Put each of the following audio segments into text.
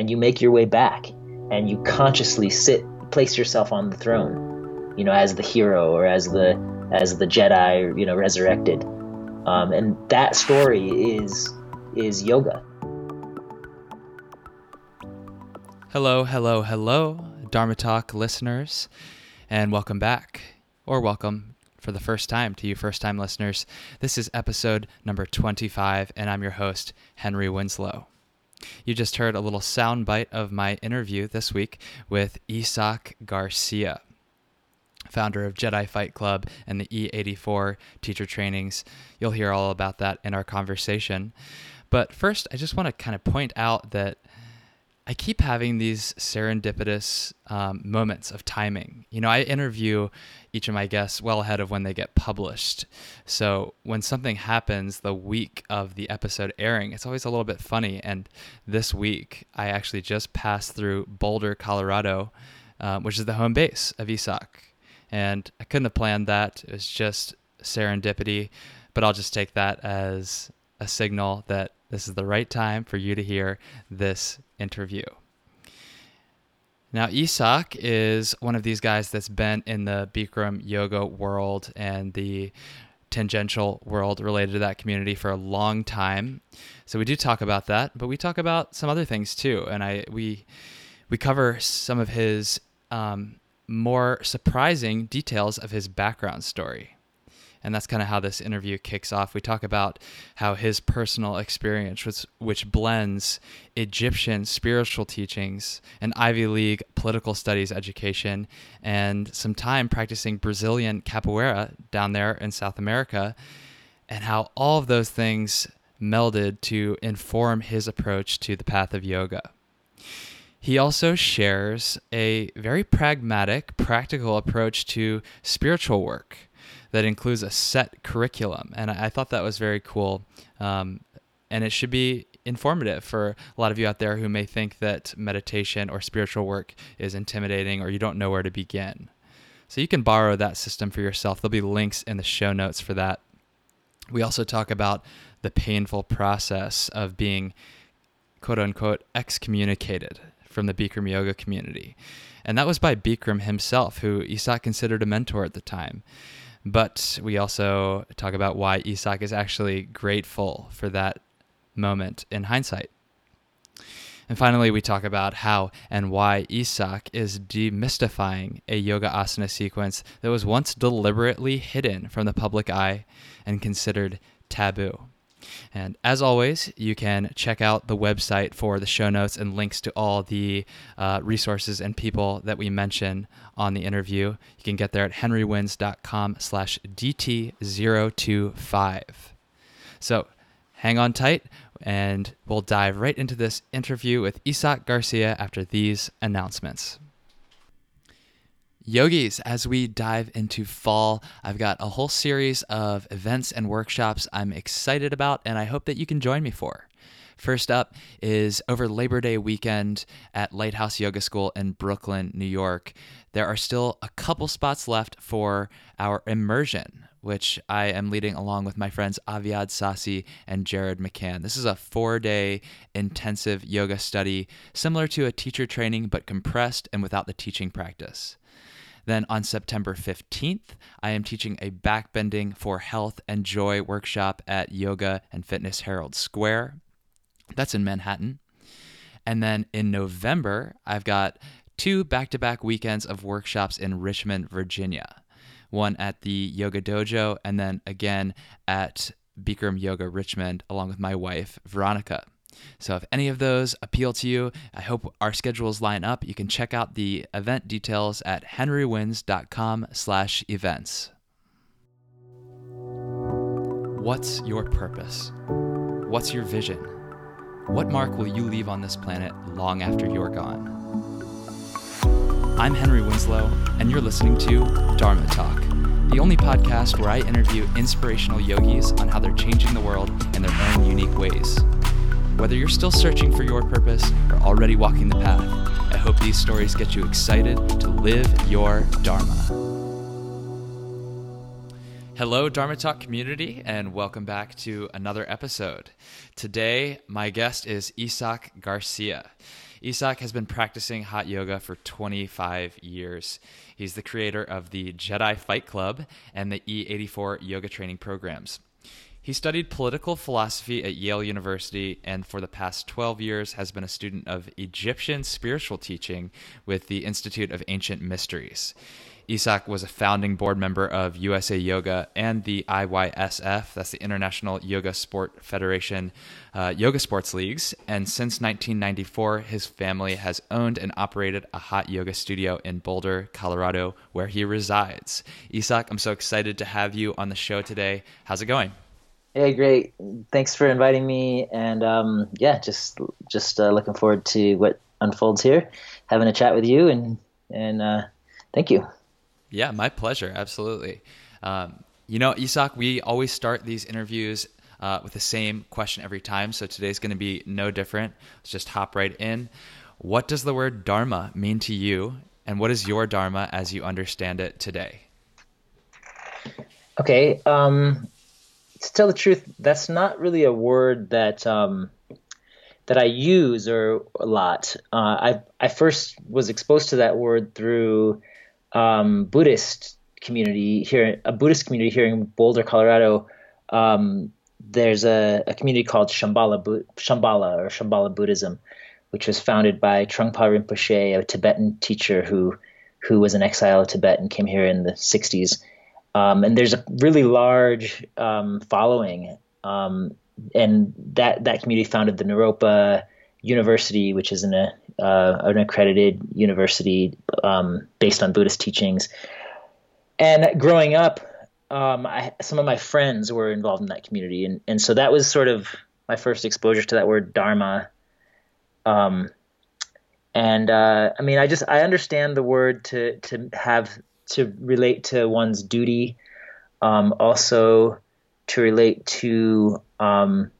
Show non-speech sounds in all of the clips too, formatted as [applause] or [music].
and you make your way back and you consciously sit place yourself on the throne you know as the hero or as the as the jedi you know resurrected. Um, and that story is is yoga. Hello hello hello dharma talk listeners and welcome back or welcome for the first time to you first time listeners. This is episode number 25 and i'm your host henry winslow you just heard a little soundbite of my interview this week with Isaac Garcia, founder of Jedi Fight Club and the E84 teacher trainings. You'll hear all about that in our conversation. But first, I just want to kind of point out that I keep having these serendipitous um, moments of timing. You know, I interview each of my guests well ahead of when they get published. So when something happens the week of the episode airing, it's always a little bit funny. And this week, I actually just passed through Boulder, Colorado, um, which is the home base of Isaac. And I couldn't have planned that. It was just serendipity. But I'll just take that as a signal that this is the right time for you to hear this interview. Now, Isaac is one of these guys that's been in the Bikram yoga world and the tangential world related to that community for a long time. So we do talk about that, but we talk about some other things too. And I we we cover some of his um, more surprising details of his background story. And that's kind of how this interview kicks off. We talk about how his personal experience, which, which blends Egyptian spiritual teachings, an Ivy League political studies education, and some time practicing Brazilian capoeira down there in South America, and how all of those things melded to inform his approach to the path of yoga. He also shares a very pragmatic, practical approach to spiritual work that includes a set curriculum. And I, I thought that was very cool. Um, and it should be informative for a lot of you out there who may think that meditation or spiritual work is intimidating or you don't know where to begin. So you can borrow that system for yourself. There'll be links in the show notes for that. We also talk about the painful process of being quote unquote excommunicated from the Bikram yoga community. And that was by Bikram himself, who Isaac considered a mentor at the time. But we also talk about why Isaac is actually grateful for that moment in hindsight. And finally, we talk about how and why Isaac is demystifying a yoga asana sequence that was once deliberately hidden from the public eye and considered taboo. And as always, you can check out the website for the show notes and links to all the uh, resources and people that we mention on the interview. You can get there at henrywins.com slash DT025. So hang on tight and we'll dive right into this interview with Isaac Garcia after these announcements. Yogis, as we dive into fall, I've got a whole series of events and workshops I'm excited about, and I hope that you can join me for. First up is over Labor Day weekend at Lighthouse Yoga School in Brooklyn, New York. There are still a couple spots left for our immersion, which I am leading along with my friends Aviad Sassi and Jared McCann. This is a four day intensive yoga study, similar to a teacher training, but compressed and without the teaching practice. Then on September 15th, I am teaching a backbending for health and joy workshop at Yoga and Fitness Herald Square. That's in Manhattan. And then in November, I've got two back to back weekends of workshops in Richmond, Virginia. One at the Yoga Dojo, and then again at Bikram Yoga Richmond, along with my wife, Veronica. So if any of those appeal to you, I hope our schedules line up. You can check out the event details at henrywins.com/events. What's your purpose? What's your vision? What mark will you leave on this planet long after you're gone? I'm Henry Winslow, and you're listening to Dharma Talk, the only podcast where I interview inspirational yogis on how they're changing the world in their own unique ways. Whether you're still searching for your purpose or already walking the path, I hope these stories get you excited to live your Dharma. Hello, Dharma Talk community, and welcome back to another episode. Today, my guest is Isak Garcia. Isak has been practicing hot yoga for 25 years. He's the creator of the Jedi Fight Club and the E84 yoga training programs. He studied political philosophy at Yale University and for the past 12 years has been a student of Egyptian spiritual teaching with the Institute of Ancient Mysteries. Isak was a founding board member of USA Yoga and the IYSF, that's the International Yoga Sport Federation, uh, yoga sports leagues. And since 1994, his family has owned and operated a hot yoga studio in Boulder, Colorado, where he resides. Isak, I'm so excited to have you on the show today. How's it going? Hey, great. Thanks for inviting me. And um, yeah, just just uh, looking forward to what unfolds here, having a chat with you, and and uh, thank you. Yeah, my pleasure. Absolutely. Um, you know, Isak, we always start these interviews uh, with the same question every time. So today's going to be no different. Let's just hop right in. What does the word dharma mean to you? And what is your dharma as you understand it today? Okay. Um, to tell the truth, that's not really a word that um, that I use or a lot. Uh, I I first was exposed to that word through um, Buddhist community here, a Buddhist community here in Boulder, Colorado. Um, there's a, a, community called Shambhala, Shambhala or Shambhala Buddhism, which was founded by Trungpa Rinpoche, a Tibetan teacher who who was an exile of Tibet and came here in the 60s. Um, and there's a really large um, following, um, and that that community founded the Naropa University, which is an, uh, an accredited university um, based on Buddhist teachings. And growing up, um, I, some of my friends were involved in that community, and and so that was sort of my first exposure to that word dharma. Um, and uh, I mean, I just I understand the word to to have to relate to one's duty, um, also to relate to um,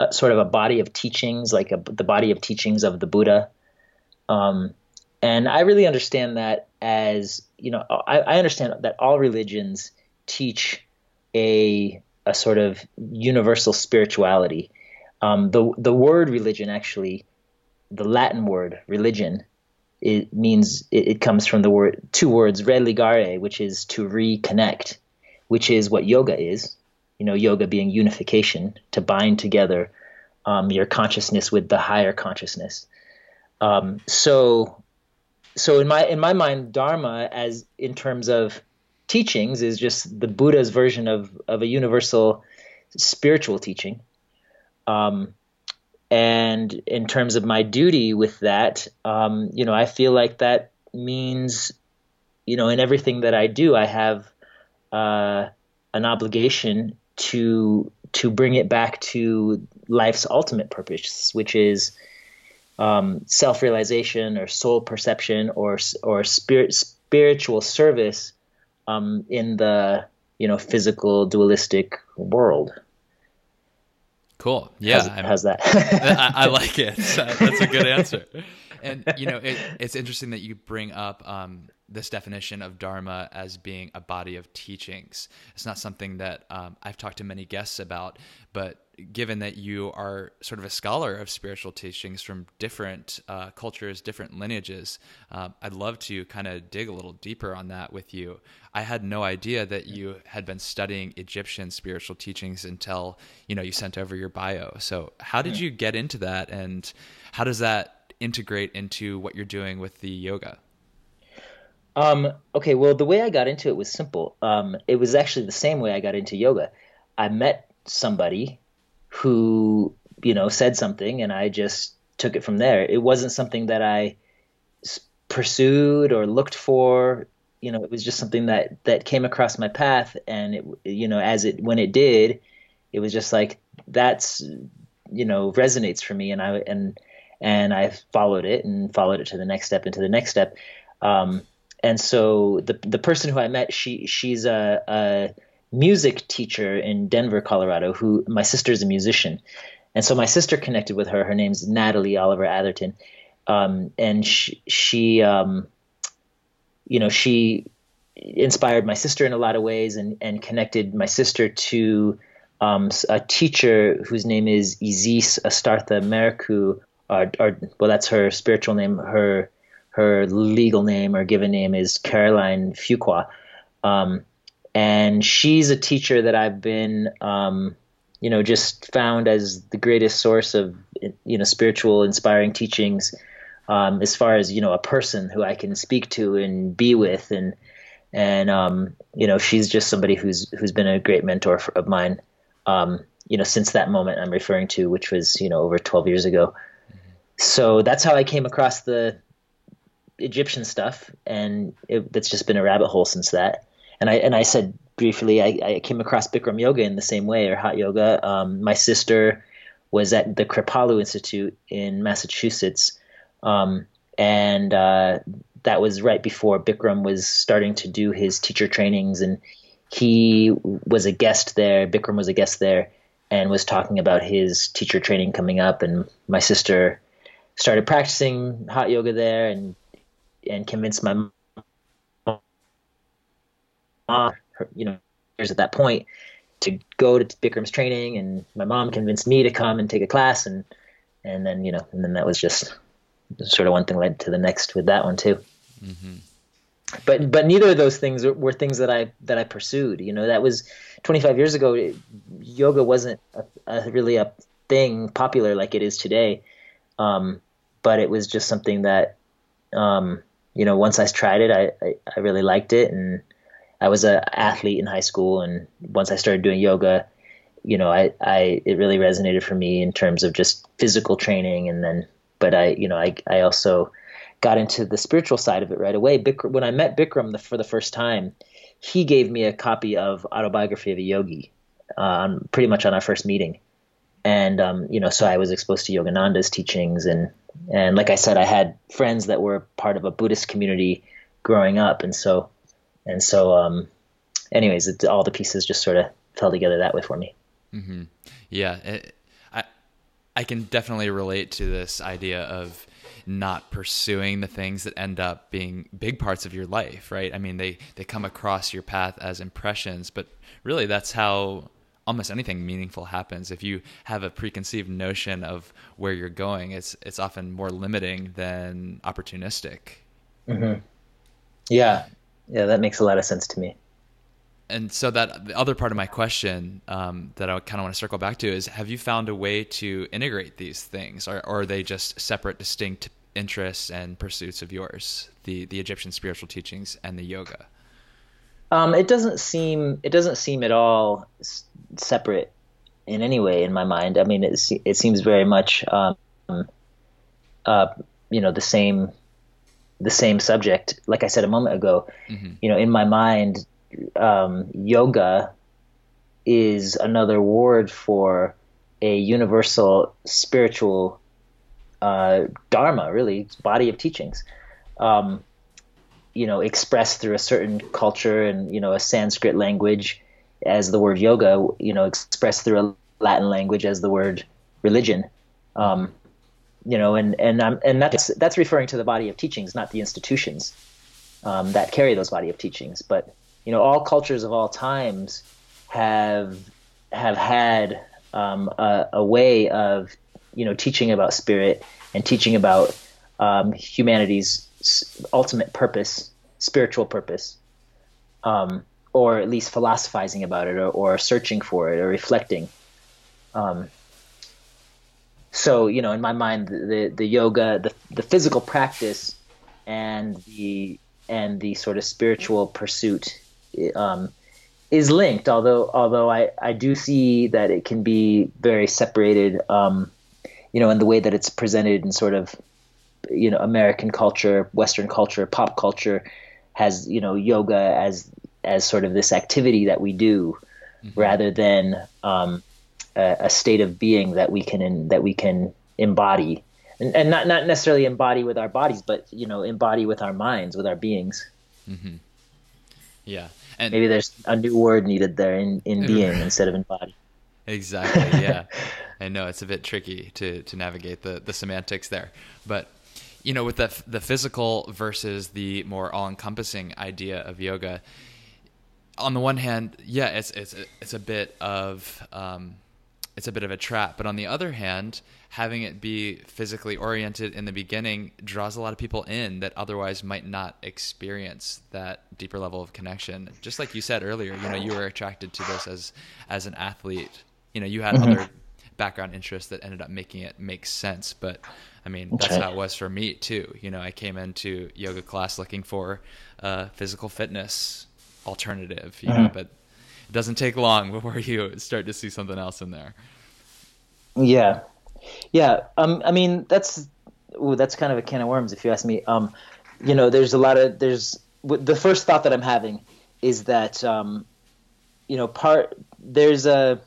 a, sort of a body of teachings, like a, the body of teachings of the Buddha. Um, and I really understand that as you know, I, I understand that all religions teach a a sort of universal spirituality. Um, the the word religion actually, the Latin word religion, it means it, it, comes from the word two words religare, which is to reconnect, which is what yoga is. You know, yoga being unification, to bind together um, your consciousness with the higher consciousness. Um, so, so in my in my mind, dharma, as in terms of teachings, is just the Buddha's version of of a universal spiritual teaching. Um, and in terms of my duty with that, um, you know, I feel like that means, you know, in everything that I do, I have uh, an obligation to to bring it back to life's ultimate purpose, which is um, self-realization or soul perception or or spirit spiritual service um, in the you know physical dualistic world. Cool. Yeah. How's, how's that? I, I, like it. [laughs] That's a good answer. And you know, it, it's interesting that you bring up um, this definition of dharma as being a body of teachings. It's not something that um, I've talked to many guests about, but given that you are sort of a scholar of spiritual teachings from different uh, cultures, different lineages, uh, I'd love to kind of dig a little deeper on that with you. I had no idea that you had been studying Egyptian spiritual teachings until you know you sent over your bio. So how did you get into that, and how does that integrate into what you're doing with the yoga? Um, okay, well, the way I got into it was simple. Um, it was actually the same way I got into yoga. I met somebody who you know said something and i just took it from there. It wasn't something that i pursued or looked for. You know it was just something that that came across my path and it you know as it when it did it was just like that's you know resonates for me and i and and i followed it and followed it to the next step and to the next step. Um, and so the the person who i met she she's a, a music teacher in Denver, Colorado, who my sister is a musician. And so my sister connected with her. Her name's Natalie Oliver Atherton. Um, and she, she um, you know, she inspired my sister in a lot of ways and, and connected my sister to um, a teacher whose name is Isis Astartha Merku, or, or well, that's her spiritual name. Her her legal name or given name is Caroline Fuqua. Um, and she's a teacher that I've been, um, you know, just found as the greatest source of, you know, spiritual, inspiring teachings, um, as far as you know, a person who I can speak to and be with, and and um, you know, she's just somebody who's who's been a great mentor for, of mine, um, you know, since that moment I'm referring to, which was you know over 12 years ago. So that's how I came across the Egyptian stuff, and it, it's just been a rabbit hole since that. And I and I said briefly, I, I came across Bikram yoga in the same way, or hot yoga. Um, my sister was at the Kripalu Institute in Massachusetts, um, and uh, that was right before Bikram was starting to do his teacher trainings, and he was a guest there. Bikram was a guest there, and was talking about his teacher training coming up. And my sister started practicing hot yoga there, and and convinced my mom, you know, years at that point, to go to Bikram's training, and my mom convinced me to come and take a class, and and then you know, and then that was just sort of one thing led to the next with that one too. Mm-hmm. But but neither of those things were, things that I that I pursued. You know, that was 25 years ago. It, yoga wasn't a, a, really a thing popular like it is today. Um, but it was just something that um, you know, once I tried it, I, I, I really liked it. And I was an athlete in high school. And once I started doing yoga, you know, I, I, it really resonated for me in terms of just physical training. And then, but I, you know, I, I also got into the spiritual side of it right away. Bikram, when I met Bikram the, for the first time, he gave me a copy of Autobiography of a Yogi, uh, pretty much on our first meeting. And, um, you know, so I was exposed to Yogananda's teachings and, and like I said, I had friends that were part of a Buddhist community growing up, and so and so. Um, anyways, it, all the pieces just sort of fell together that way for me. Mm-hmm. Yeah, it, I I can definitely relate to this idea of not pursuing the things that end up being big parts of your life, right? I mean, they they come across your path as impressions, but really that's how almost anything meaningful happens. If you have a preconceived notion of where you're going, it's it's often more limiting than opportunistic. Mm-hmm. Yeah, yeah, that makes a lot of sense to me. And so that the other part of my question um, that I kind of want to circle back to is: Have you found a way to integrate these things, or, or are they just separate, distinct interests and pursuits of yours? The the Egyptian spiritual teachings and the yoga. Um, it doesn't seem it doesn't seem at all separate in any way in my mind. I mean, it it seems very much um, uh, you know the same the same subject. Like I said a moment ago, mm-hmm. you know, in my mind, um, yoga is another word for a universal spiritual uh, dharma, really body of teachings. Um, you know, expressed through a certain culture and you know a Sanskrit language as the word yoga, you know, expressed through a Latin language as the word religion. Um, you know, and and um, and that's that's referring to the body of teachings, not the institutions um, that carry those body of teachings. But you know, all cultures of all times have have had um, a, a, way of you know teaching about spirit and teaching about um, humanity's ultimate purpose, spiritual purpose. Um, or at least philosophizing about it or, or searching for it or reflecting. Um, so you know, in my mind, the the yoga, the the physical practice, and the and the sort of spiritual pursuit um, is linked. Although although I I do see that it can be very separated. Um, you know, in the way that it's presented in sort of you know American culture, Western culture, pop culture has you know yoga as as sort of this activity that we do mm-hmm. rather than um, a, a, state of being that we can in, that we can embody. And, and, not not necessarily embody with our bodies but you know embody with our minds with our beings. Mm-hmm. yeah. And maybe there's a new word needed there in, in [laughs] being instead of in body. Exactly yeah. [laughs] I know it's a bit tricky to to navigate the the semantics there. But you know with the the physical versus the more all-encompassing idea of yoga on the one hand, yeah, it's it's it's a bit of um, it's a bit of a trap, but on the other hand, having it be physically oriented in the beginning draws a lot of people in that otherwise might not experience that deeper level of connection. Just like you said earlier, you know, you were attracted to this as as an athlete. You know, you had mm-hmm. other background interests that ended up making it make sense, but I mean, that's how it was for me too. You know, I came into yoga class looking for a physical fitness alternative, you mm-hmm. know, but it doesn't take long before you start to see something else in there. Yeah, yeah, um, I mean that's ooh, that's kind of a can of worms if you ask me. Um, you know, there's a lot of there's the first thought that I'm having is that um, you know part there's a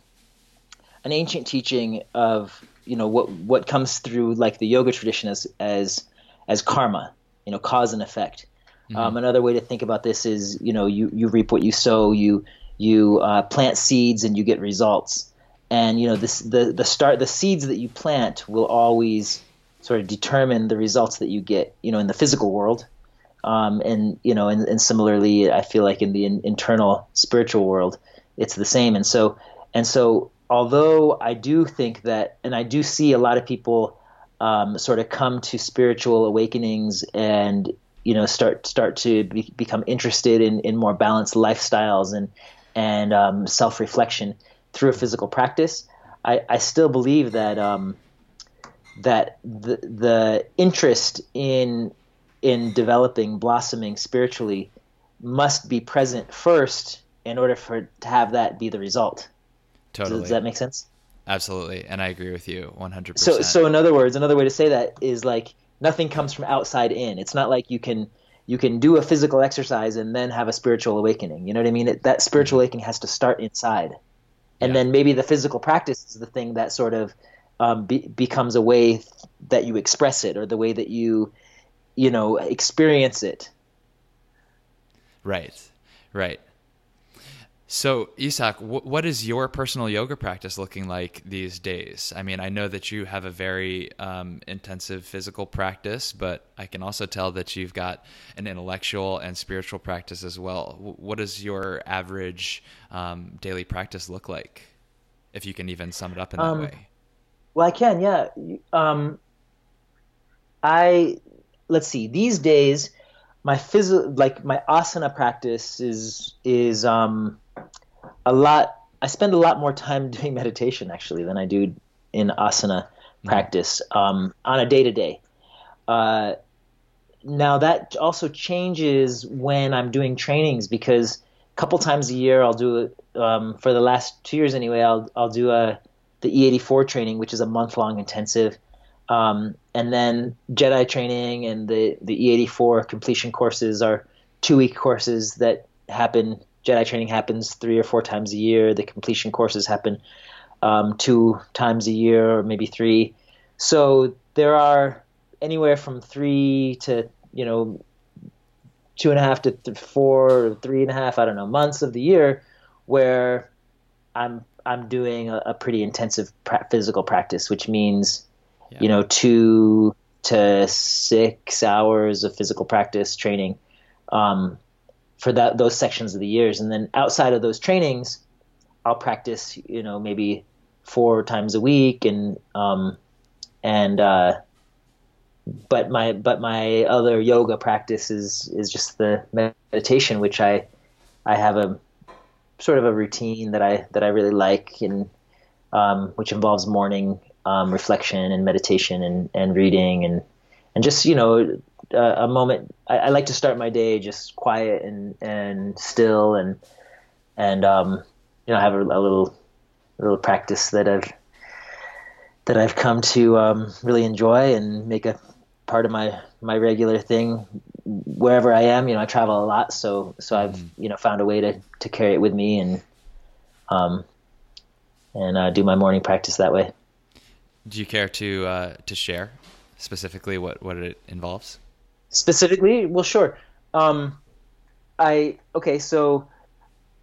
an ancient teaching of you know what what comes through like the yoga tradition as as as karma, you know, cause and effect. Mm-hmm. Um, another way to think about this is you know you you reap what you sow, you you uh, plant seeds and you get results. And you know this the the start the seeds that you plant will always sort of determine the results that you get you know in the physical world. Um, and you know and, and, similarly i feel like in the in, internal spiritual world it's the same. And so and so although i do think that and i do see a lot of people um, sort of come to spiritual awakenings and you know start start to be, become interested in, in more balanced lifestyles and and um, self reflection through a physical practice, I, I still believe that um, that the the interest in in developing, blossoming spiritually must be present first in order for to have that be the result. Totally. Does, does that make sense? Absolutely, and I agree with you 100%. So, so in other words, another way to say that is like nothing comes from outside in. It's not like you can you can do a physical exercise and then have a spiritual awakening. You know what I mean? It, that spiritual mm-hmm. awakening has to start inside and yeah. then maybe the physical practice is the thing that sort of um, be, becomes a way that you express it or the way that you you know experience it right right so, Isak, w- what is your personal yoga practice looking like these days? I mean, I know that you have a very um, intensive physical practice, but I can also tell that you've got an intellectual and spiritual practice as well. W- what does your average um, daily practice look like, if you can even sum it up in that um, way? Well, I can, yeah. Um, I let's see. These days, my physical, like my asana practice is is um a lot. I spend a lot more time [laughs] doing meditation actually than I do in asana mm-hmm. practice um, on a day to day. Now that also changes when I'm doing trainings because a couple times a year I'll do it um, for the last two years anyway. I'll I'll do a the E84 training, which is a month long intensive, um, and then Jedi training and the the E84 completion courses are two week courses that happen Jedi training happens three or four times a year. The completion courses happen um, two times a year, or maybe three. So there are anywhere from three to you know two and a half to th- four, or three and a half, I don't know, months of the year where I'm I'm doing a, a pretty intensive pra- physical practice, which means yeah. you know two to six hours of physical practice training. Um, for that those sections of the years. And then outside of those trainings i'll practice you know maybe four times a week. And um and uh but my but my other yoga practice is is just the meditation which i i have a sort of a routine that i that i really like and um which involves morning um reflection and meditation and and reading and and just you know uh, a moment. I, I, like to start my day just quiet and and still and and um, you know have a, a little a little practice that I've that I've come to um, really enjoy and make a part of my my regular thing wherever I am. You know, I travel a lot, so so I've mm. you know found a way to to carry it with me and um and uh, do my morning practice that way. Do you care to uh, to share specifically what what it involves? Specifically, well, sure. Um, I okay, so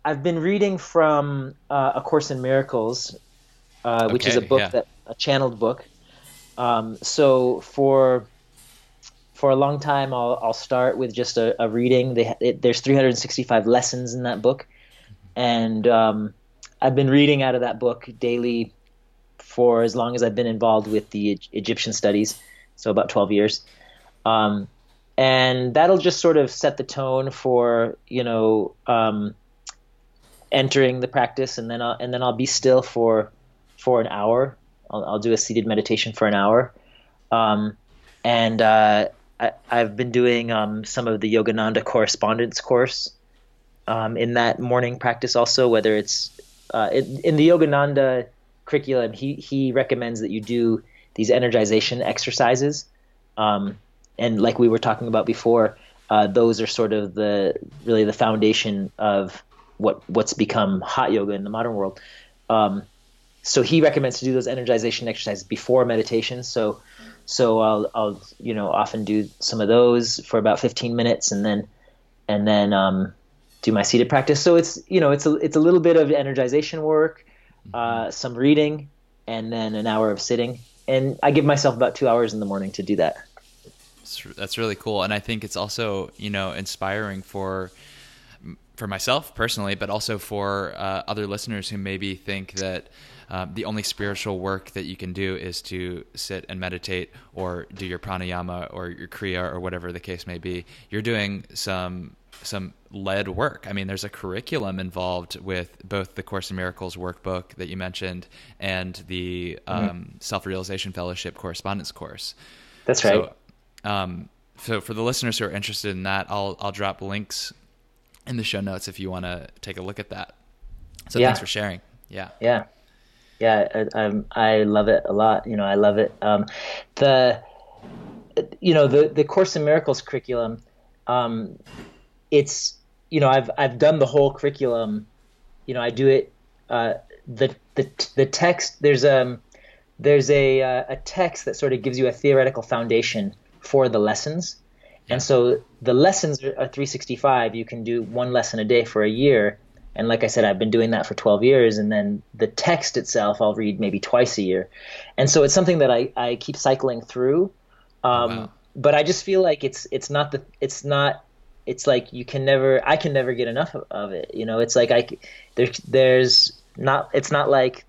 I've been reading from uh, A Course in Miracles, uh, which okay, is a book yeah. that a channeled book. Um, so for for a long time, I'll I'll start with just a, a reading. They, it, there's 365 lessons in that book, and um, I've been reading out of that book daily for as long as I've been involved with the Egyptian studies, so about 12 years. Um, and that'll just sort of set the tone for you know um, entering the practice, and then I'll, and then I'll be still for for an hour. I'll, I'll do a seated meditation for an hour, um, and uh, I, have been doing um, some of the Yogananda correspondence course um, in that morning practice also. Whether it's uh, in, in the Yogananda curriculum, he he recommends that you do these energization exercises. Um, and like we were talking about before, uh, those are sort of the really the foundation of what what's become hot yoga in the modern world. Um, so he recommends to do those energization exercises before meditation. So so I'll I'll you know often do some of those for about 15 minutes and then and then um, do my seated practice. So it's you know it's a it's a little bit of energization work, uh, some reading, and then an hour of sitting. And I give myself about two hours in the morning to do that that's really cool, and I think it's also you know inspiring for for myself personally, but also for uh, other listeners who maybe think that uh, the only spiritual work that you can do is to sit and meditate or do your pranayama or your kriya or whatever the case may be. You're doing some some lead work. I mean, there's a curriculum involved with both the Course in Miracles workbook that you mentioned and the mm-hmm. um, Self Realization Fellowship correspondence course. That's right. So um, so for the listeners who are interested in that, I'll I'll drop links in the show notes if you want to take a look at that. So yeah. thanks for sharing. Yeah. Yeah. Yeah. I, um, I love it a lot. You know, I love it. Um, the, you know, the, the Course in Miracles curriculum, um, it's, you know, I've, I've done the whole curriculum, you know, I do it, uh, the, the, the text, there's, um, there's a, uh, a text that sort of gives you a theoretical foundation for the lessons. And so the lessons are 365. You can do one lesson a day for a year. And like I said, I've been doing that for 12 years. And then the text itself, I'll read maybe twice a year. And so it's something that I, I keep cycling through. Um, wow. But I just feel like it's it's not the it's not it's like you can never I can never get enough of, of it. You know, it's like I there, there's not it's not like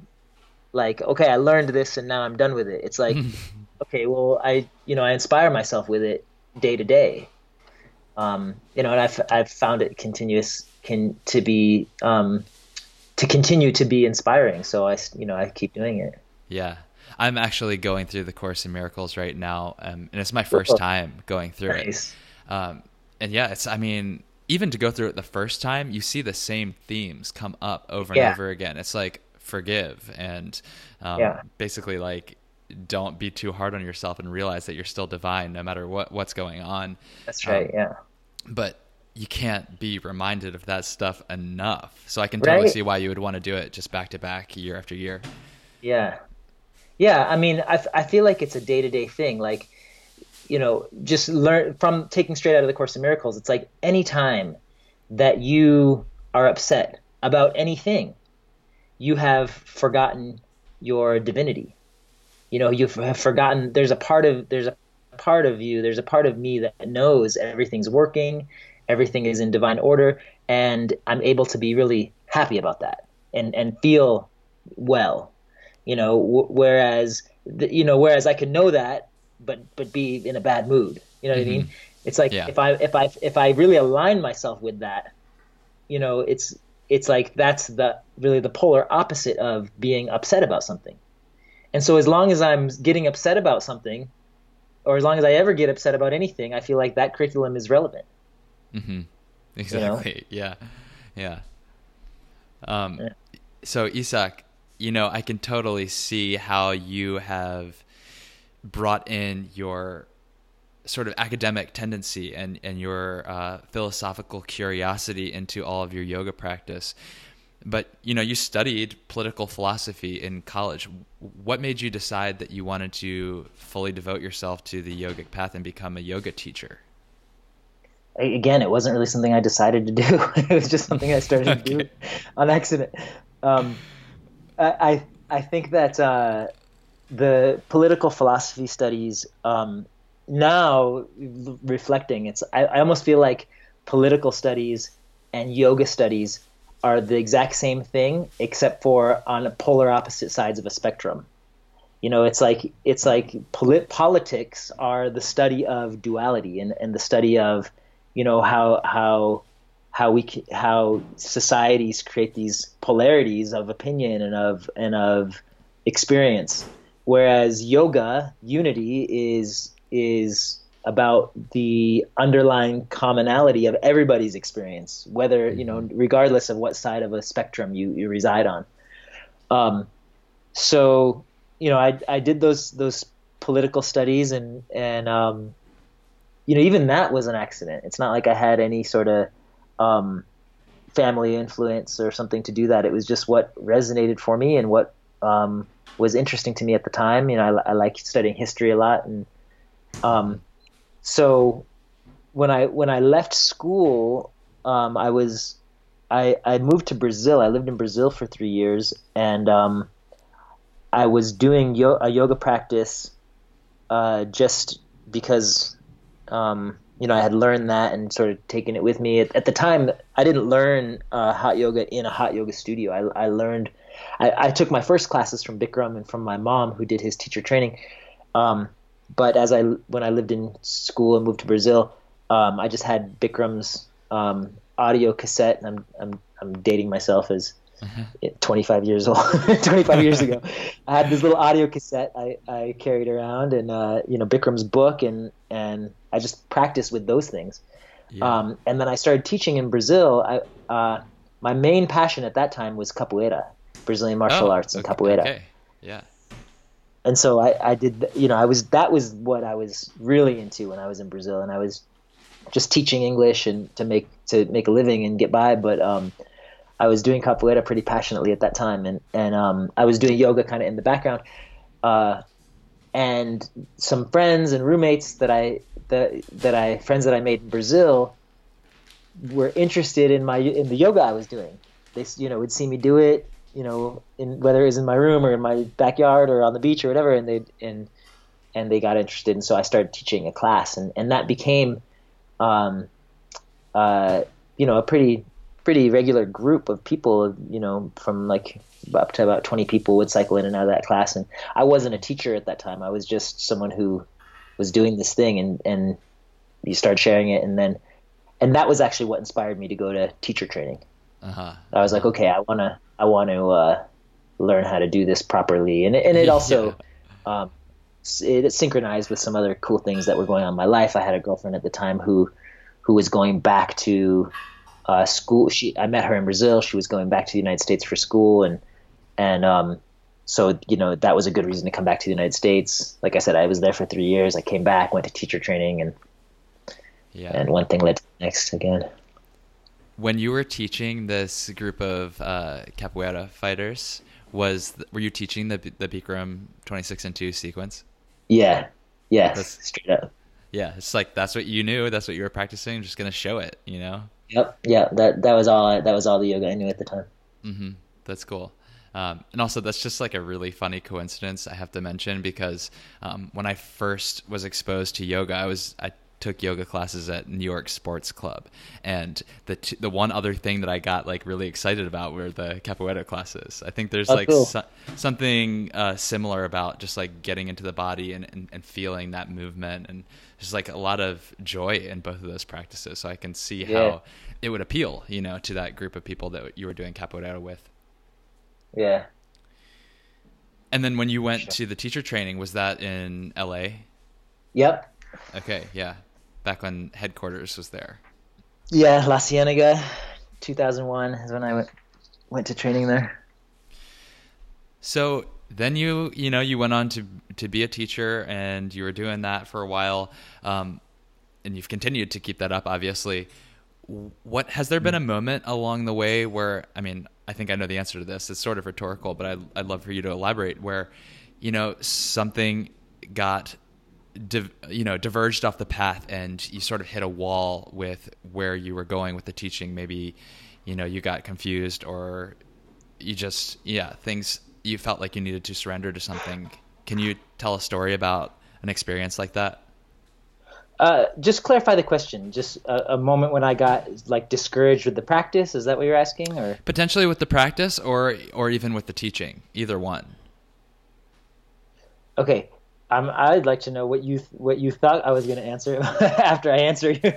like okay I learned this and now I'm done with it. It's like [laughs] okay, well, I you know I inspire myself with it day to day. Um, you know, and I've I've found it continuous can to be um, to continue to be inspiring. So I you know I keep doing it. Yeah, I'm actually going through the Course in Miracles right now, um, and it's my first time going through nice. it. Um, and yeah, it's I mean even to go through it the first time, you see the same themes come up over and over again. It's like forgive and um, yeah. basically like don't be too hard on yourself and realize that you're still divine no matter what what's going on. That's right. Um, yeah. But you can't be reminded of that stuff enough. So I can totally right? see why you would want to do it just back to back year after year. Yeah. Yeah, I mean, I, I feel like it's a day-to-day thing like you know, just learn from taking straight out of the course of miracles. It's like any time that you are upset about anything, you have forgotten your divinity you know you have forgotten there's a part of there's a part of you there's a part of me that knows everything's working everything is in divine order and i'm able to be really happy about that and and feel well you know w- whereas the, you know whereas i can know that but but be in a bad mood you know what mm-hmm. i mean mm-hmm. it's like yeah. if i if i if i really align myself with that you know it's it's like that's the really the polar opposite of being upset about something and so as long as I'm getting upset about something, or as long as I ever get upset about anything, I feel like that curriculum is relevant. Mm-hmm. Exactly. You know? [laughs] Yeah. Yeah. Um, yeah. So Isak, you know, I can totally see how you have brought in your sort of academic tendency and and your uh, philosophical curiosity into all of your yoga practice but you know you studied political philosophy in college. What made you decide that you wanted to fully devote yourself to the yogic path and become a yoga teacher? Again it wasn't really something i decided to do. [laughs] It was just something i started okay. to do on accident. Um, I, I think that uh, the political philosophy studies um, now reflecting it's I, I almost feel like political studies and yoga studies are the exact same thing, except for on polar opposite sides of a spectrum. you know it's like it's like polit- politics are the study of duality and, and the study of you know how how how we how societies create these polarities of opinion and of and of experience whereas yoga unity is is about the underlying commonality of everybody's experience whether you know regardless of what side of a spectrum you, you reside on. Um, so you know I, I did those those political studies and and um, you know even that was an accident. It's not like i had any sort of um, family influence or something to do that. It was just what resonated for me and what um, was interesting to me at the time. You know i, I like studying history a lot and um, so when i when i left school um, i was I, I moved to Brazil. I lived in Brazil for three years, and um, I was doing yo- a yoga practice uh, just because um, you know I had learned that and sort of taken it with me. At, at the time, I didn't learn uh, hot yoga in a hot yoga studio. I, I learned I, I, took my first classes from Bikram and from my mom, who did his teacher training. Um, but as I when I lived in school and moved to Brazil, um, I just had Bikram's um, audio cassette, and I'm I'm I'm dating myself as uh-huh. 25 years old [laughs] 25 years ago [laughs] i had this little audio cassette i, I carried around and uh, you know bikram's book and and i just practiced with those things yeah. um, and then i started teaching in brazil I, uh, my main passion at that time was capoeira brazilian martial oh, arts and okay, capoeira okay. yeah and so I, I did you know i was that was what i was really into when i was in brazil and i was just teaching english and to make to make a living and get by but um, I was doing capoeira pretty passionately at that time, and and um, I was doing yoga kind of in the background. Uh, and some friends and roommates that I that that I friends that I made in Brazil were interested in my in the yoga I was doing. They you know would see me do it, you know, in whether it was in my room or in my backyard or on the beach or whatever, and they and and they got interested, and so I started teaching a class, and and that became, um, uh, you know, a pretty pretty regular group of people, you know, from like up to about 20 people would cycle in and out of that class. And I wasn't a teacher at that time. I was just someone who was doing this thing and, and you start sharing it. And then, and that was actually what inspired me to go to teacher training. Uh-huh. I was like, okay, I want to, I want to, uh, learn how to do this properly. And, and it also, yeah. um, it synchronized with some other cool things that were going on in my life. I had a girlfriend at the time who, who was going back to uh, school. She I met her in Brazil. She was going back to the United States for school, and and um, so you know that was a good reason to come back to the United States. Like I said, I was there for three years. I came back, went to teacher training, and yeah, and one thing led to the next again. When you were teaching this group of uh, capoeira fighters, was were you teaching the the Bikram twenty six and two sequence? Yeah, yeah, that's, straight up. Yeah, it's like that's what you knew. That's what you were practicing. Just gonna show it, you know. Yep. Yeah. That that was all. That was all the yoga I knew at the time. Mm-hmm. That's cool. Um, and also, that's just like a really funny coincidence I have to mention because um, when I first was exposed to yoga, I was I took yoga classes at New York Sports Club, and the t- the one other thing that I got like really excited about were the capoeira classes. I think there's oh, like cool. so- something uh, similar about just like getting into the body and, and, and feeling that movement and there's like a lot of joy in both of those practices. So I can see yeah. how it would appeal, you know, to that group of people that you were doing capoeira with. Yeah. And then when you went sure. to the teacher training, was that in LA? Yep. Okay, yeah. Back when headquarters was there. Yeah, La Cienega, 2001 is when I went went to training there. So then you you know you went on to to be a teacher and you were doing that for a while um, and you've continued to keep that up obviously what has there been a moment along the way where i mean i think i know the answer to this it's sort of rhetorical but I'd, I'd love for you to elaborate where you know something got You know diverged off the path and you sort of hit a wall with where you were going with the teaching maybe you know you got confused or you just yeah things you felt like you needed to surrender to something. Can you tell a story about an experience like that? Uh, just clarify the question. Just a, a, moment when I got like discouraged with the practice. Is that what you're asking, or potentially with the practice, or or even with the teaching? Either one. Okay, um, I'd like to know what you what you thought I was going to answer [laughs] after I answer you.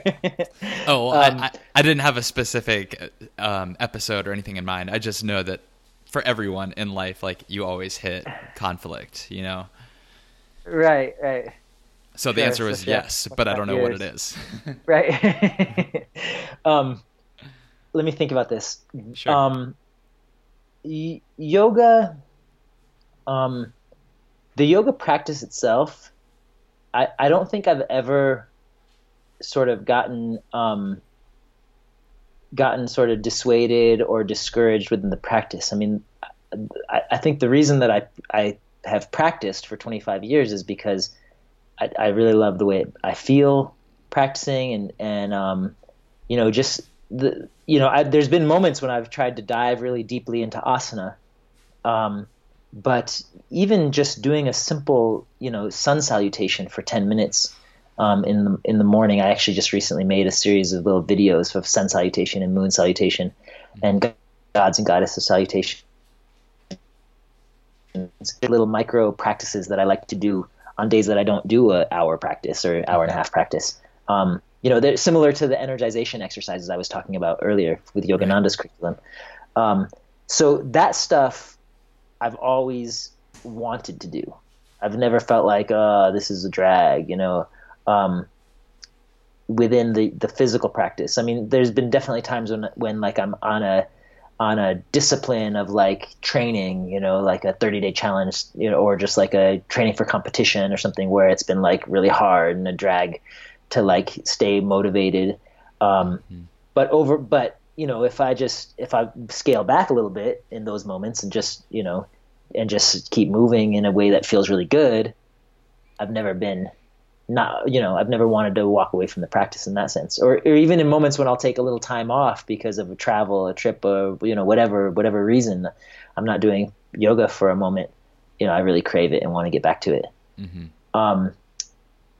oh, well, um, I, I, didn't have a specific um, episode or anything in mind. I just know that for everyone in life, like you always hit conflict, you know. Right, right. So the answer was yes, but I don't know years. what it is. [laughs] right. [laughs] um, let me think about this. Sure. Um, y- yoga. Um, the yoga practice itself, I, I don't think I've ever sort of gotten um, gotten sort of dissuaded or discouraged within the practice. I mean, I, I think the reason that I I have practiced for 25 years is because I, I really love the way I feel practicing and and um, you know just the you know I, there's been moments when I've tried to dive really deeply into asana. Um, but even just doing a simple, you know, sun salutation for 10 minutes um, in the in the morning. I actually just recently made a series of little videos of sun salutation and moon salutation, and gods and goddesses salutation. Little micro practices that I like to do on days that I don't do a hour practice or hour and a half practice. Um, you know, they're similar to the energization exercises I was talking about earlier with Yogananda's curriculum. Um, so that stuff I've always wanted to do. I've never felt like, uh, this is a drag, you know, um, within the, the physical practice. I mean, there's been definitely times when, when like I'm on a, on a discipline of like training, you know, like a 30 day challenge, you know, or just like a training for competition or something where it's been like really hard and a drag to like stay motivated. Um, mm-hmm. but over, but you know, if I just if I scale back a little bit in those moments and just you know, and just keep moving in a way that feels really good, I've never been not you know I've never wanted to walk away from the practice in that sense, or or even in moments when I'll take a little time off because of a travel, a trip, or you know whatever whatever reason, I'm not doing yoga for a moment. You know, I really crave it and want to get back to it. Mm-hmm. Um,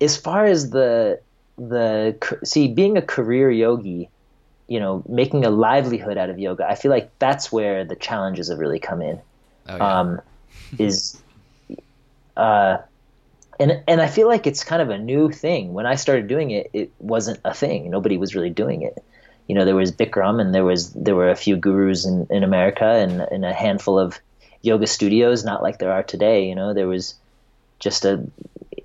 as far as the the see being a career yogi you know, making a livelihood out of yoga, I feel like that's where the challenges have really come in. Oh, yeah. um, [laughs] is, uh, and and I feel like it's kind of a new thing. When I started doing it, it wasn't a thing. Nobody was really doing it. You know, there was Bikram, and there was there were a few gurus in, in America, and, and a handful of yoga studios. Not like there are today. You know, there was just a.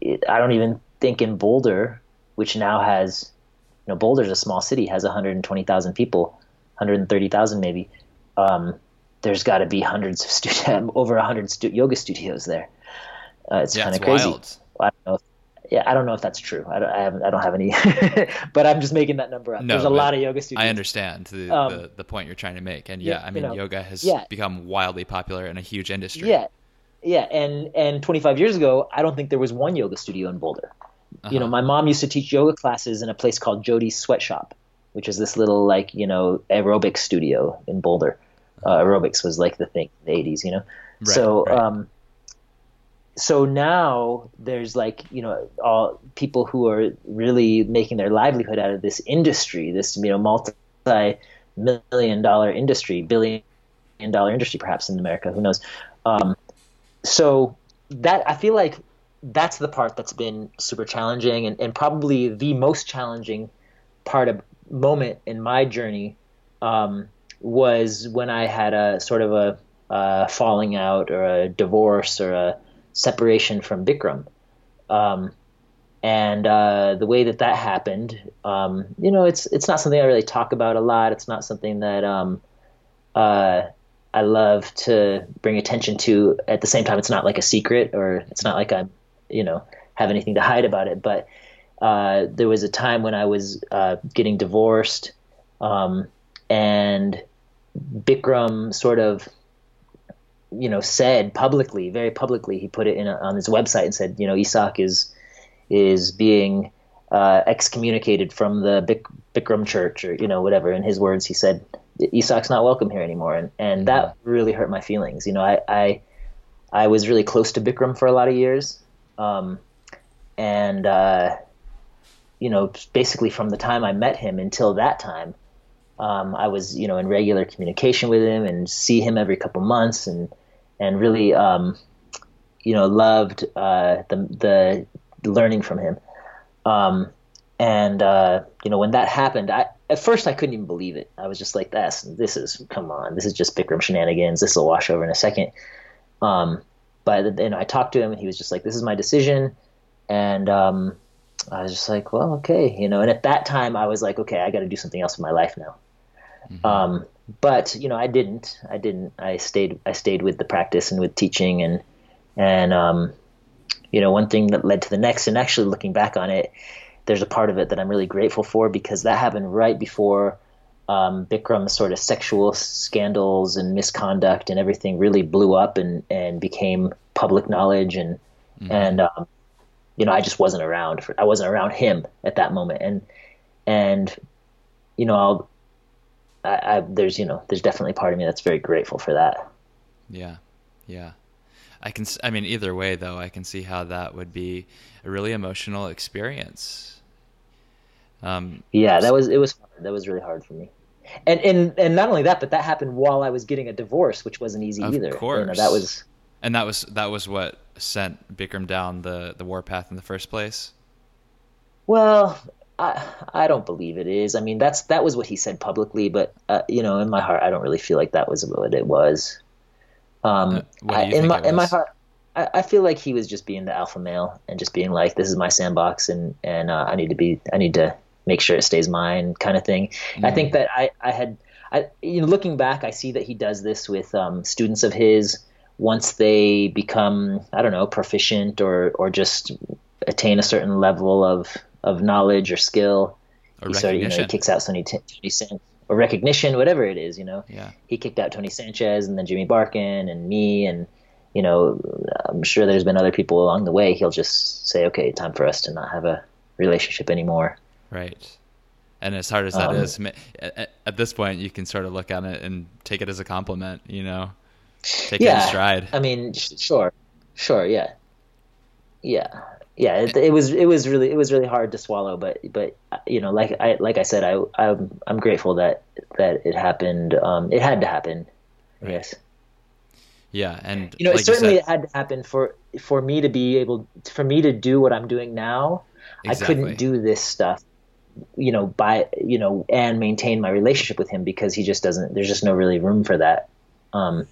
I don't even think in Boulder, which now has know, Boulder's a small city, has 120,000 people, 130,000 maybe. Um, there's got to be hundreds of students, [laughs] over 100 stu- yoga studios there. Uh, it's yeah, kind of crazy. Wild. I don't know. If, yeah, I don't know if that's true. I don't, I, haven't, I don't have any, [laughs] but I'm just making that number up. No, There's a lot of yoga studios. I understand the, um, the, the, point you're trying to make, and yeah, yeah I mean, you know, yoga has yeah. become wildly popular and a huge industry. Yeah, yeah, and and 25 years ago, I don't think there was one yoga studio in Boulder. Uh-huh. You know, uh-huh. my mom used to teach yoga classes in a place called Jody's Sweatshop, which is this little like you know aerobic studio in Boulder. Uh, aerobics was like the thing in the 80s, you know. Right, so right. um, so now there's like you know all people who are really making their livelihood out of this industry, this you know multi million dollar industry, billion dollar industry perhaps in America, who knows. Um, so that I feel like that's the part that's been super challenging and, and probably the most challenging part of moment in my journey um, was when I had a sort of a, a, falling out or a divorce or a separation from Bikram. Um, and uh, the way that that happened, um, you know, it's it's not something I really talk about a lot. It's not something that um, uh, I love to bring attention to. At the same time, it's not like a secret, or it's not like I'm you know have anything to hide about it. But uh, there was a time when I was uh, getting divorced, um, and Bikram sort of you know said publicly, very publicly, he put it in a, on his website and said, you know, Esak is is being uh, excommunicated from the Bik- Bikram church or you know whatever. In his words, he said Esak's not welcome here anymore, and and that really hurt my feelings. You know, I I, I was really close to Bikram for a lot of years, um, and uh, you know, basically from the time I met him until that time, um, I was you know in regular communication with him and see him every couple months and and really um, you know, loved uh, the the learning from him. Um, and uh, you know, when that happened, I at first I couldn't even believe it. I was just like, "That's this is come on, this is just Bikram shenanigans. This will wash over in a second. Um, but then I talked to him, and he was just like, "This is my decision," and um, I was just like, "Well, okay," you know. And at that time, I was like, "Okay, I got to do something else with my life now." Mm-hmm. Um, but you know, I didn't. I didn't. I stayed. I stayed with the practice and with teaching, and and um, you know, one thing that led to the next. And actually, looking back on it, there's a part of it that I'm really grateful for because that happened right before um, Bikram's sort of sexual scandals and misconduct and everything really blew up and and became public knowledge and mm-hmm. and um, you know I just wasn't around for I wasn't around him at that moment and and you know I'll I, I, there's you know there's definitely part of me that's very grateful for that. Yeah, yeah. I can. I mean, either way, though, I can see how that would be a really emotional experience. Um, yeah, that was it was hard. that was really hard for me, and and and not only that, but that happened while I was getting a divorce, which wasn't easy of either. Of course, you know, that was. And that was that was what sent Bikram down the the warpath in the first place. Well, I I don't believe it is. I mean, that's that was what he said publicly, but uh, you know, in my heart, I don't really feel like that was what it was. Um, uh, I, in my in my heart, I, I, feel like he was just being the alpha male and just being like, "This is my sandbox, and and uh, I need to be, I need to make sure it stays mine," kind of thing. Mm. I think that I I had, I you know, looking back, I see that he does this with um, students of his once they become, I don't know, proficient or or just attain a certain level of of knowledge or skill. Or he sort of, you know, he kicks out Tony, Tony or recognition, whatever it is, you know. Yeah. He kicked out Tony Sanchez and then Jimmy Barkin and me and you know, I'm sure there's been other people along the way. He'll just say, "Okay, time for us to not have a relationship anymore." Right. And as hard as that um, is, at this point, you can sort of look at it and take it as a compliment, you know, take yeah, it in stride. I mean, sure, sure, yeah, yeah yeah, it, it, was it was really it was really hard to swallow, but but you know, like I like I said, I I'm, I'm grateful that that it happened. Um, it had to happen. Right. Yes. Yeah, and you know, like certainly you it had to happen for for me to be able for me to do what I'm doing now. Exactly. I couldn't do this stuff, you know, by you know, and maintain my relationship with him because he just doesn't. There's just no really room for that. Um,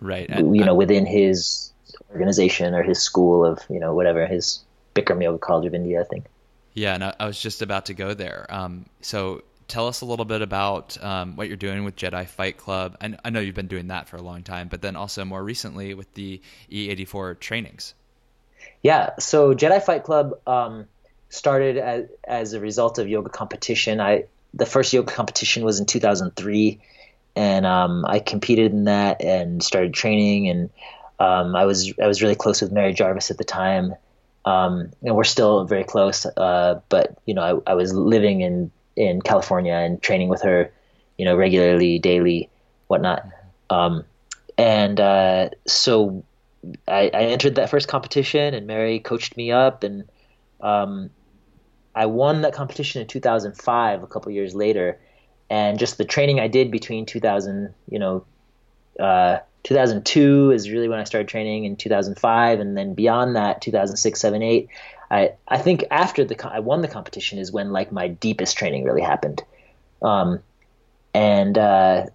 right. And, you know, within his organization or his school of you know whatever his Bikram Yoga College of India, I think. Yeah, and I was just about to go there. Um, so tell us a little bit about um, what you're doing with Jedi Fight Club. I, I know you've been doing that for a long time, but then also more recently with the E84 trainings. Yeah, so Jedi Fight Club um, started as, as a result of yoga competition. I the first yoga competition was in 2003, and um, I competed in that and started training. And um, I was I was really close with Mary Jarvis at the time, um, and we're still very close. Uh, but you know, I, I, was living in in California and training with her, you know, regularly, daily, whatnot. Um, and uh, so I, I, entered that first competition, and Mary coached me up, and um, I won that competition in 2005. A couple years later, and just the training I did between 2000, you know. Uh, 2002 is really when I started training in 2005, and then beyond that, 2006, 7, 8. I, I think after the I won the competition is when like my deepest training really happened, um, and uh,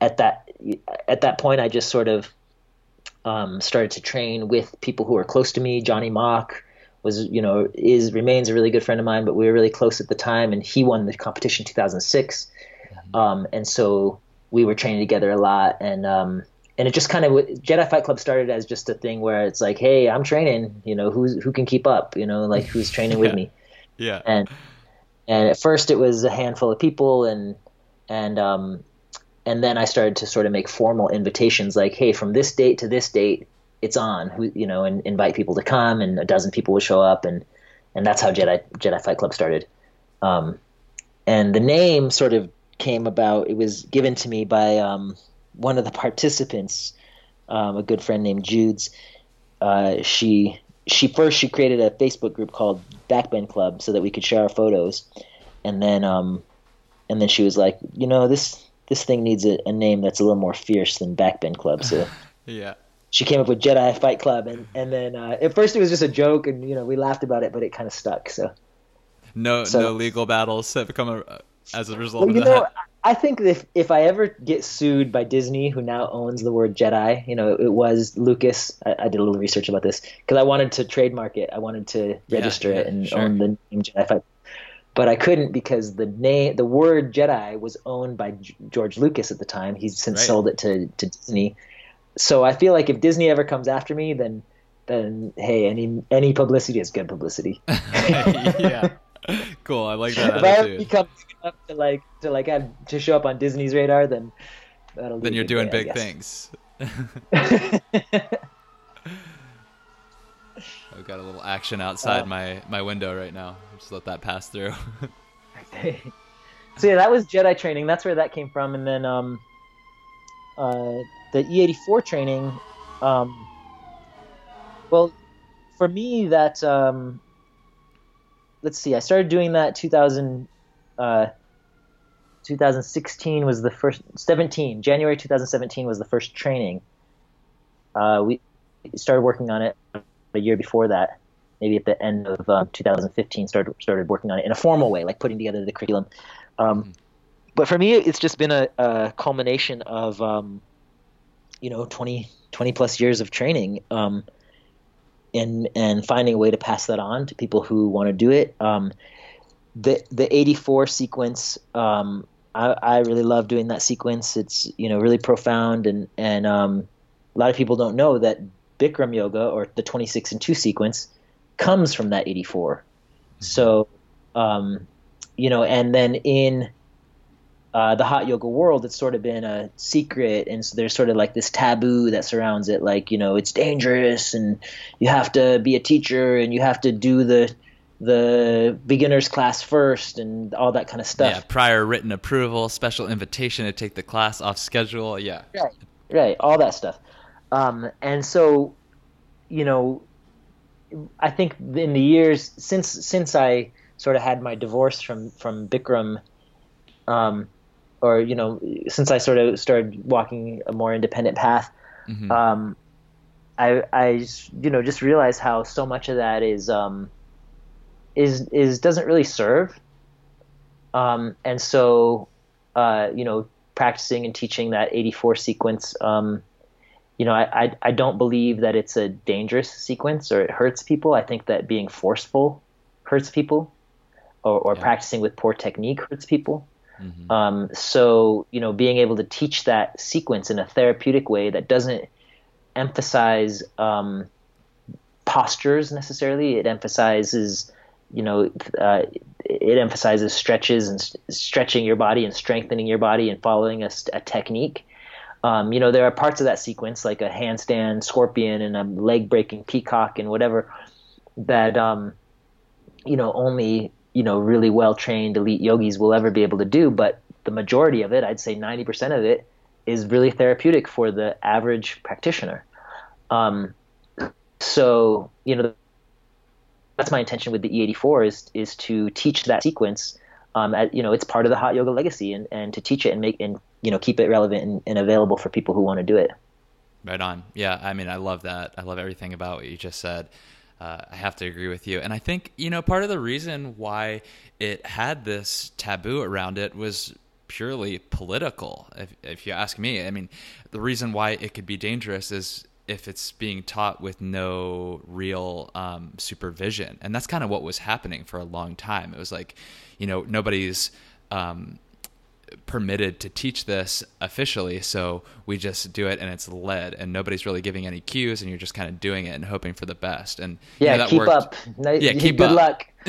at that at that point I just sort of um, started to train with people who are close to me. Johnny Mock was you know is remains a really good friend of mine, but we were really close at the time, and he won the competition 2006, mm-hmm. um, and so we were training together a lot, and um, and it just kind of Jedi Fight Club started as just a thing where it's like, hey, I'm training, you know, who's who can keep up, you know, like who's training with [laughs] me. Yeah. And and at first it was a handful of people, and and um, and then I started to sort of make formal invitations, like, hey, from this date to this date, it's on, you know, and invite people to come, and a dozen people would show up, and and that's how Jedi Jedi Fight Club started. Um, and the name sort of came about. It was given to me by um, one of the participants, um, a good friend named Jude's, uh, she she first she created a Facebook group called Backbend Club so that we could share our photos, and then um, and then she was like, you know, this this thing needs a, a name that's a little more fierce than Backbend Club. So [laughs] yeah, she came up with Jedi Fight Club, and and then uh, at first it was just a joke, and you know we laughed about it, but it kind of stuck. So no so, no legal battles have come a, as a result well, of that. Know, I think if if I ever get sued by Disney, who now owns the word Jedi, you know, it was Lucas. I, I did a little research about this because I wanted to trademark it. I wanted to register yeah, it and sure. own the name Jedi Fight but I couldn't because the name, the word Jedi was owned by G- George Lucas at the time. He's since right. sold it to, to Disney. So I feel like if Disney ever comes after me, then then hey, any any publicity is good publicity. [laughs] yeah, cool. I like that. if I ever become up to like to like have to show up on Disney's radar, then that'll then you're doing day, big things. [laughs] I've got a little action outside uh, my my window right now. Just let that pass through. okay. So yeah, that was Jedi training. That's where that came from, and then um, uh, the E84 training. Um, well, for me, that um, let's see, I started doing that 2000. Uh, 2016 was the first 17 January 2017 was the first training. Uh, we started working on it a year before that, maybe at the end of um, 2015, started started working on it in a formal way, like putting together the curriculum. Um, mm-hmm. But for me, it's just been a, a culmination of um, you know 20 20 plus years of training. Um, and and finding a way to pass that on to people who want to do it. Um, the the 84 sequence, um, I, I really love doing that sequence. It's you know really profound and and um, a lot of people don't know that Bikram yoga or the 26 and 2 sequence comes from that 84. Mm-hmm. So, um, you know, and then in uh, the hot yoga world, it's sort of been a secret, and so there's sort of like this taboo that surrounds it, like you know, it's dangerous, and you have to be a teacher, and you have to do the the beginners class first, and all that kind of stuff. Yeah, prior written approval, special invitation to take the class off schedule. Yeah, right, right, all that stuff. Um, and so, you know, I think in the years since since I sort of had my divorce from from Bikram, um, or you know, since I sort of started walking a more independent path, mm-hmm. um, I I you know just realized how so much of that is um, is is doesn't really serve, um, and so uh, you know, practicing and teaching that 84 sequence um, you know, I, I, I don't believe that it's a dangerous sequence or it hurts people. I think that being forceful hurts people, or, or yeah. practicing with poor technique hurts people. Mm-hmm. Um, so you know, being able to teach that sequence in a therapeutic way that doesn't emphasize um, postures necessarily. It emphasizes, you know, uh, it emphasizes stretches and st- stretching your body and strengthening your body and following a, a technique. Um, you know, there are parts of that sequence, like a handstand scorpion and a leg breaking peacock and whatever, that um, you know only you know really well trained elite yogis will ever be able to do. But the majority of it, I'd say ninety percent of it, is really therapeutic for the average practitioner. Um, so you know, that's my intention with the E84 is is to teach that sequence. Um, at, you know, it's part of the hot yoga legacy, and, and to teach it and make and you know keep it relevant and, and available for people who want to do it. Right on. Yeah, I mean, I love that. I love everything about what you just said. Uh, I have to agree with you. And I think, you know, part of the reason why it had this taboo around it was purely political, if, if you ask me. I mean, the reason why it could be dangerous is if it's being taught with no real um, supervision. And that's kind of what was happening for a long time. It was like, you know, nobody's. Um, permitted to teach this officially so we just do it and it's led and nobody's really giving any cues and you're just kind of doing it and hoping for the best and yeah you know, keep worked. up no, yeah [laughs] keep good up. luck [laughs]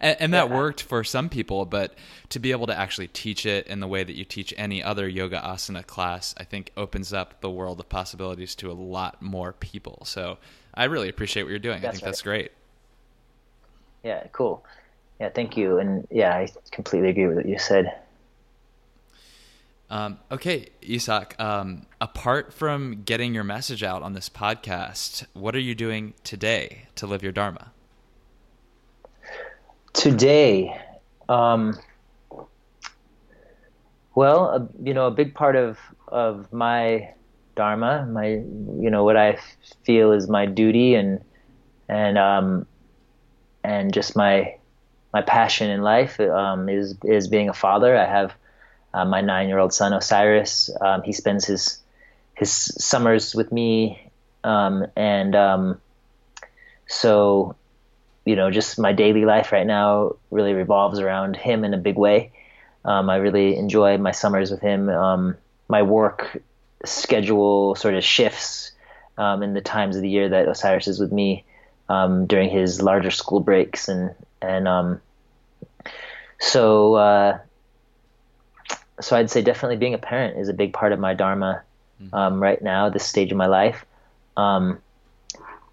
and, and, that yeah. worked for some people but to be able to actually teach it in the way that you teach any other yoga asana class i think opens up the world of possibilities to a lot more people so i really appreciate what you're doing that's i think right. that's great yeah cool yeah thank you and yeah i completely agree with what you said um, okay, Esak, um, apart from getting your message out on this podcast, what are you doing today to live your Dharma? Today, um, well, uh, you know, a big part of, of my dharma, my you know what I feel is my duty and and um and just my my passion in life um, is is being a father. I have uh, my nine year old son Osiris. Um, he spends his his summers with me, um, and um, so you know, just my daily life right now really revolves around him in a big way. Um, I really enjoy my summers with him. Um, my work schedule sort of shifts in the times of the year that Osiris is with me during his larger school breaks and and so uh, so I'd say definitely being a parent is a big part of my dharma mm-hmm. um, right now, this stage of my life, um,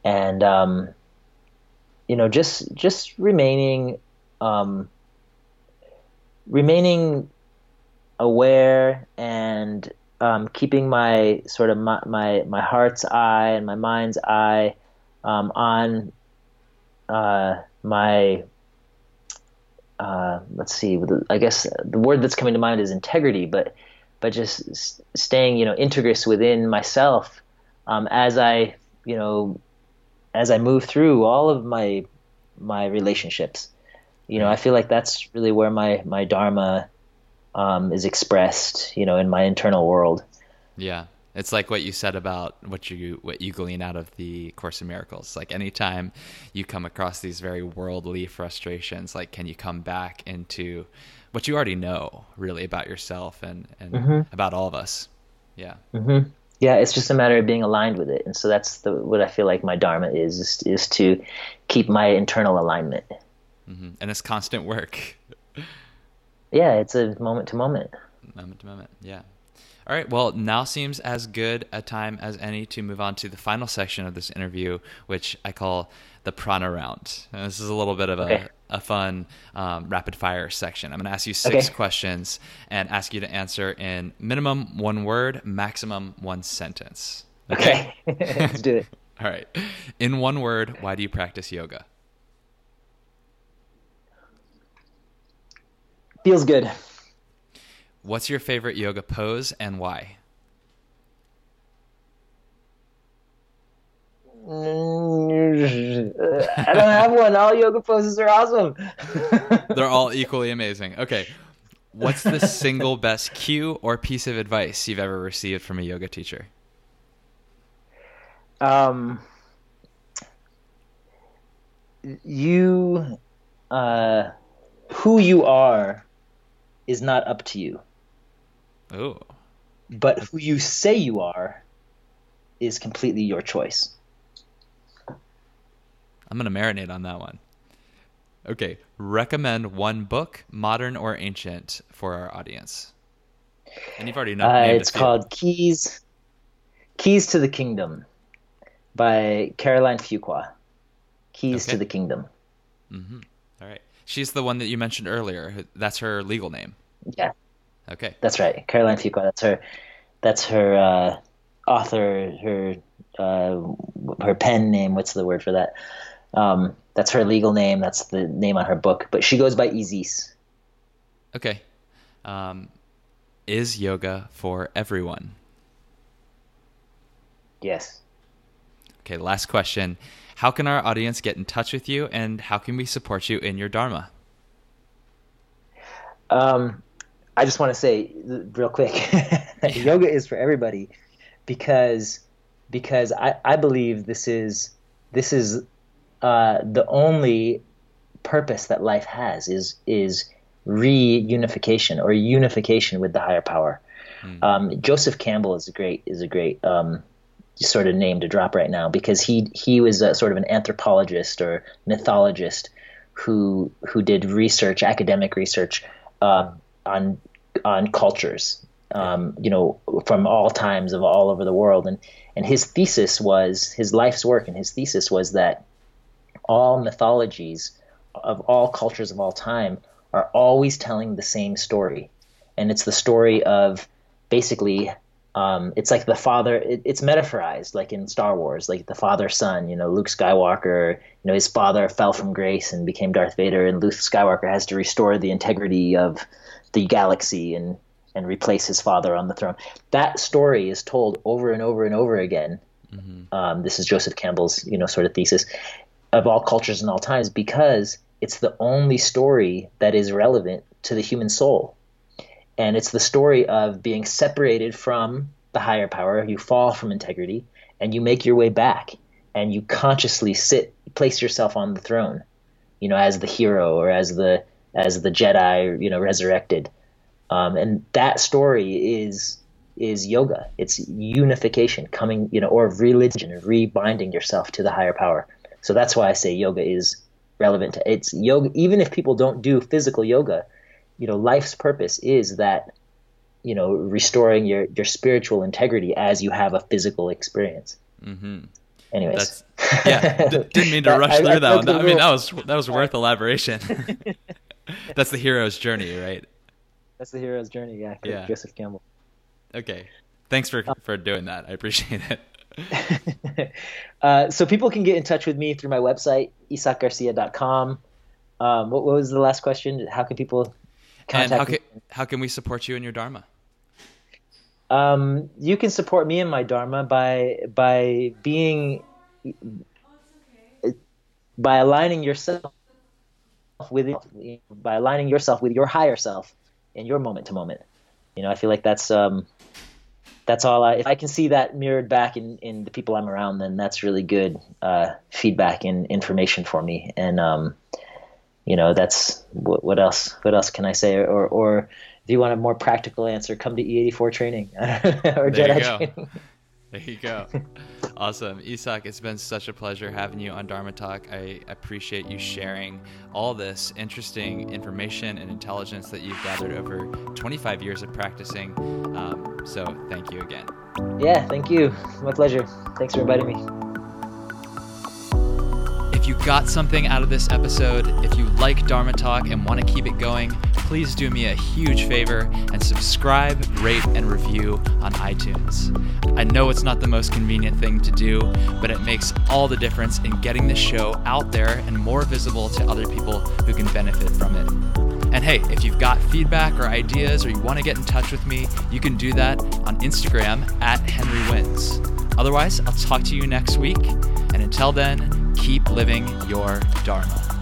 and um, you know, just just remaining um, remaining aware and um, keeping my sort of my, my, my heart's eye and my mind's eye um, on uh, my uh, let's see, I guess the word that's coming to mind is integrity, but but just staying, you know, integrous within myself um, as I, you know, as I move through all of my my relationships. You know, I feel like that's really where my my dharma um, is expressed. You know, in my internal world. Yeah, it's like what you said about what you what you glean out of the Course in Miracles. Like anytime you come across these very worldly frustrations, like can you come back into what you already know really about yourself and and mm-hmm. about all of us? Yeah. Mm-hmm. Yeah, it's just a matter of being aligned with it, and so that's the what I feel like my dharma is is, is to keep my internal alignment. Mm-hmm. And it's constant work. yeah, it's a moment to moment. Moment to moment. Yeah. All right. Well, now seems as good a time as any to move on to the final section of this interview, which I call the prana round. And this is a little bit of a, okay. a fun um, rapid fire section. I'm going to ask you six okay. questions and ask you to answer in minimum one word, maximum one sentence. Okay. okay. [laughs] Let's do it. [laughs] All right. In one word, why do you practice yoga? Feels good. What's your favorite yoga pose and why? [laughs] I don't have one. All yoga poses are awesome. [laughs] They're all equally amazing. Okay. What's the single best cue or piece of advice you've ever received from a yoga teacher? Um, you, uh, who you are is not up to you. Oh. But who you say you are is completely your choice. I'm going to marinate on that one. Okay, recommend one book, modern or ancient, for our audience. And you've already known. Uh, it's called Keys Keys to the Kingdom by Caroline Fuqua. Keys okay. to the Kingdom. Mm-hmm. All right. She's the one that you mentioned earlier. That's her legal name. Yeah. Okay. That's right, Caroline Fuqua. That's her. That's her uh, author. Her uh, her pen name. What's the word for that? Um, that's her legal name. That's the name on her book. But she goes by Isis. Okay. Um, is yoga for everyone? Yes. Okay. Last question. How can our audience get in touch with you, and how can we support you in your dharma? Um, I just want to say real quick, [laughs] yoga is for everybody because because I, I believe this is this is uh, the only purpose that life has is is reunification or unification with the higher power. Mm. Um, Joseph Campbell is a great is a great um, sort of name to drop right now because he he was a sort of an anthropologist or mythologist who who did research academic research um, on on cultures, um, you know, from all times of all over the world. And and his thesis was his life's work, and his thesis was that all mythologies of all cultures of all time are always telling the same story, and it's the story of basically. Um, it's like the father. It, it's metaphorized, like in Star Wars, like the father son. You know, Luke Skywalker. You know, his father fell from grace and became Darth Vader, and Luke Skywalker has to restore the integrity of the galaxy and and replace his father on the throne. That story is told over and over and over again. Mm-hmm. Um, this is Joseph Campbell's, you know, sort of thesis of all cultures and all times because it's the only story that is relevant to the human soul. And it's the story of being separated from the higher power. You fall from integrity and you make your way back and you consciously sit, place yourself on the throne, you know, as the hero or as the, as the Jedi, you know, resurrected. Um, and that story is is yoga. It's unification, coming, you know, or religion, rebinding yourself to the higher power. So that's why I say yoga is relevant to it's yoga. Even if people don't do physical yoga, you know, life's purpose is that, you know, restoring your your spiritual integrity as you have a physical experience. Mm-hmm. Anyways, That's, yeah, d- didn't mean to [laughs] rush through I, that one. I mean, that was that was worth elaboration. [laughs] [laughs] That's the hero's journey, right? That's the hero's journey. Yeah, yeah. Joseph Campbell. Okay, thanks for for doing that. I appreciate it. [laughs] uh, so people can get in touch with me through my website, esakgarcia.com. Um, what, what was the last question? How can people contact and how can, me? how can we support you in your Dharma? Um, you can support me in my Dharma by by being by aligning yourself with by aligning yourself with your higher self in your moment to moment. You know, I feel like that's um, that's all. I, if I can see that mirrored back in, in the people I'm around, then that's really good uh, feedback and information for me. And um, you know, that's what, what else? What else can I say? Or or if you want a more practical answer, come to E84 training [laughs] or there Jedi training. There you go. [laughs] awesome. Esak, it's been such a pleasure having you on Dharma Talk. I appreciate you sharing all this interesting information and intelligence that you've gathered over 25 years of practicing. Um, so thank you again. Yeah, thank you. My pleasure. Thanks for inviting me you got something out of this episode, if you like Dharma Talk and want to keep it going, please do me a huge favor and subscribe, rate, and review on iTunes. I know it's not the most convenient thing to do, but it makes all the difference in getting the show out there and more visible to other people who can benefit from it. And hey, if you've got feedback or ideas or you want to get in touch with me, you can do that on Instagram at Henry Wins. Otherwise, I'll talk to you next week. And until then, keep living your Dharma.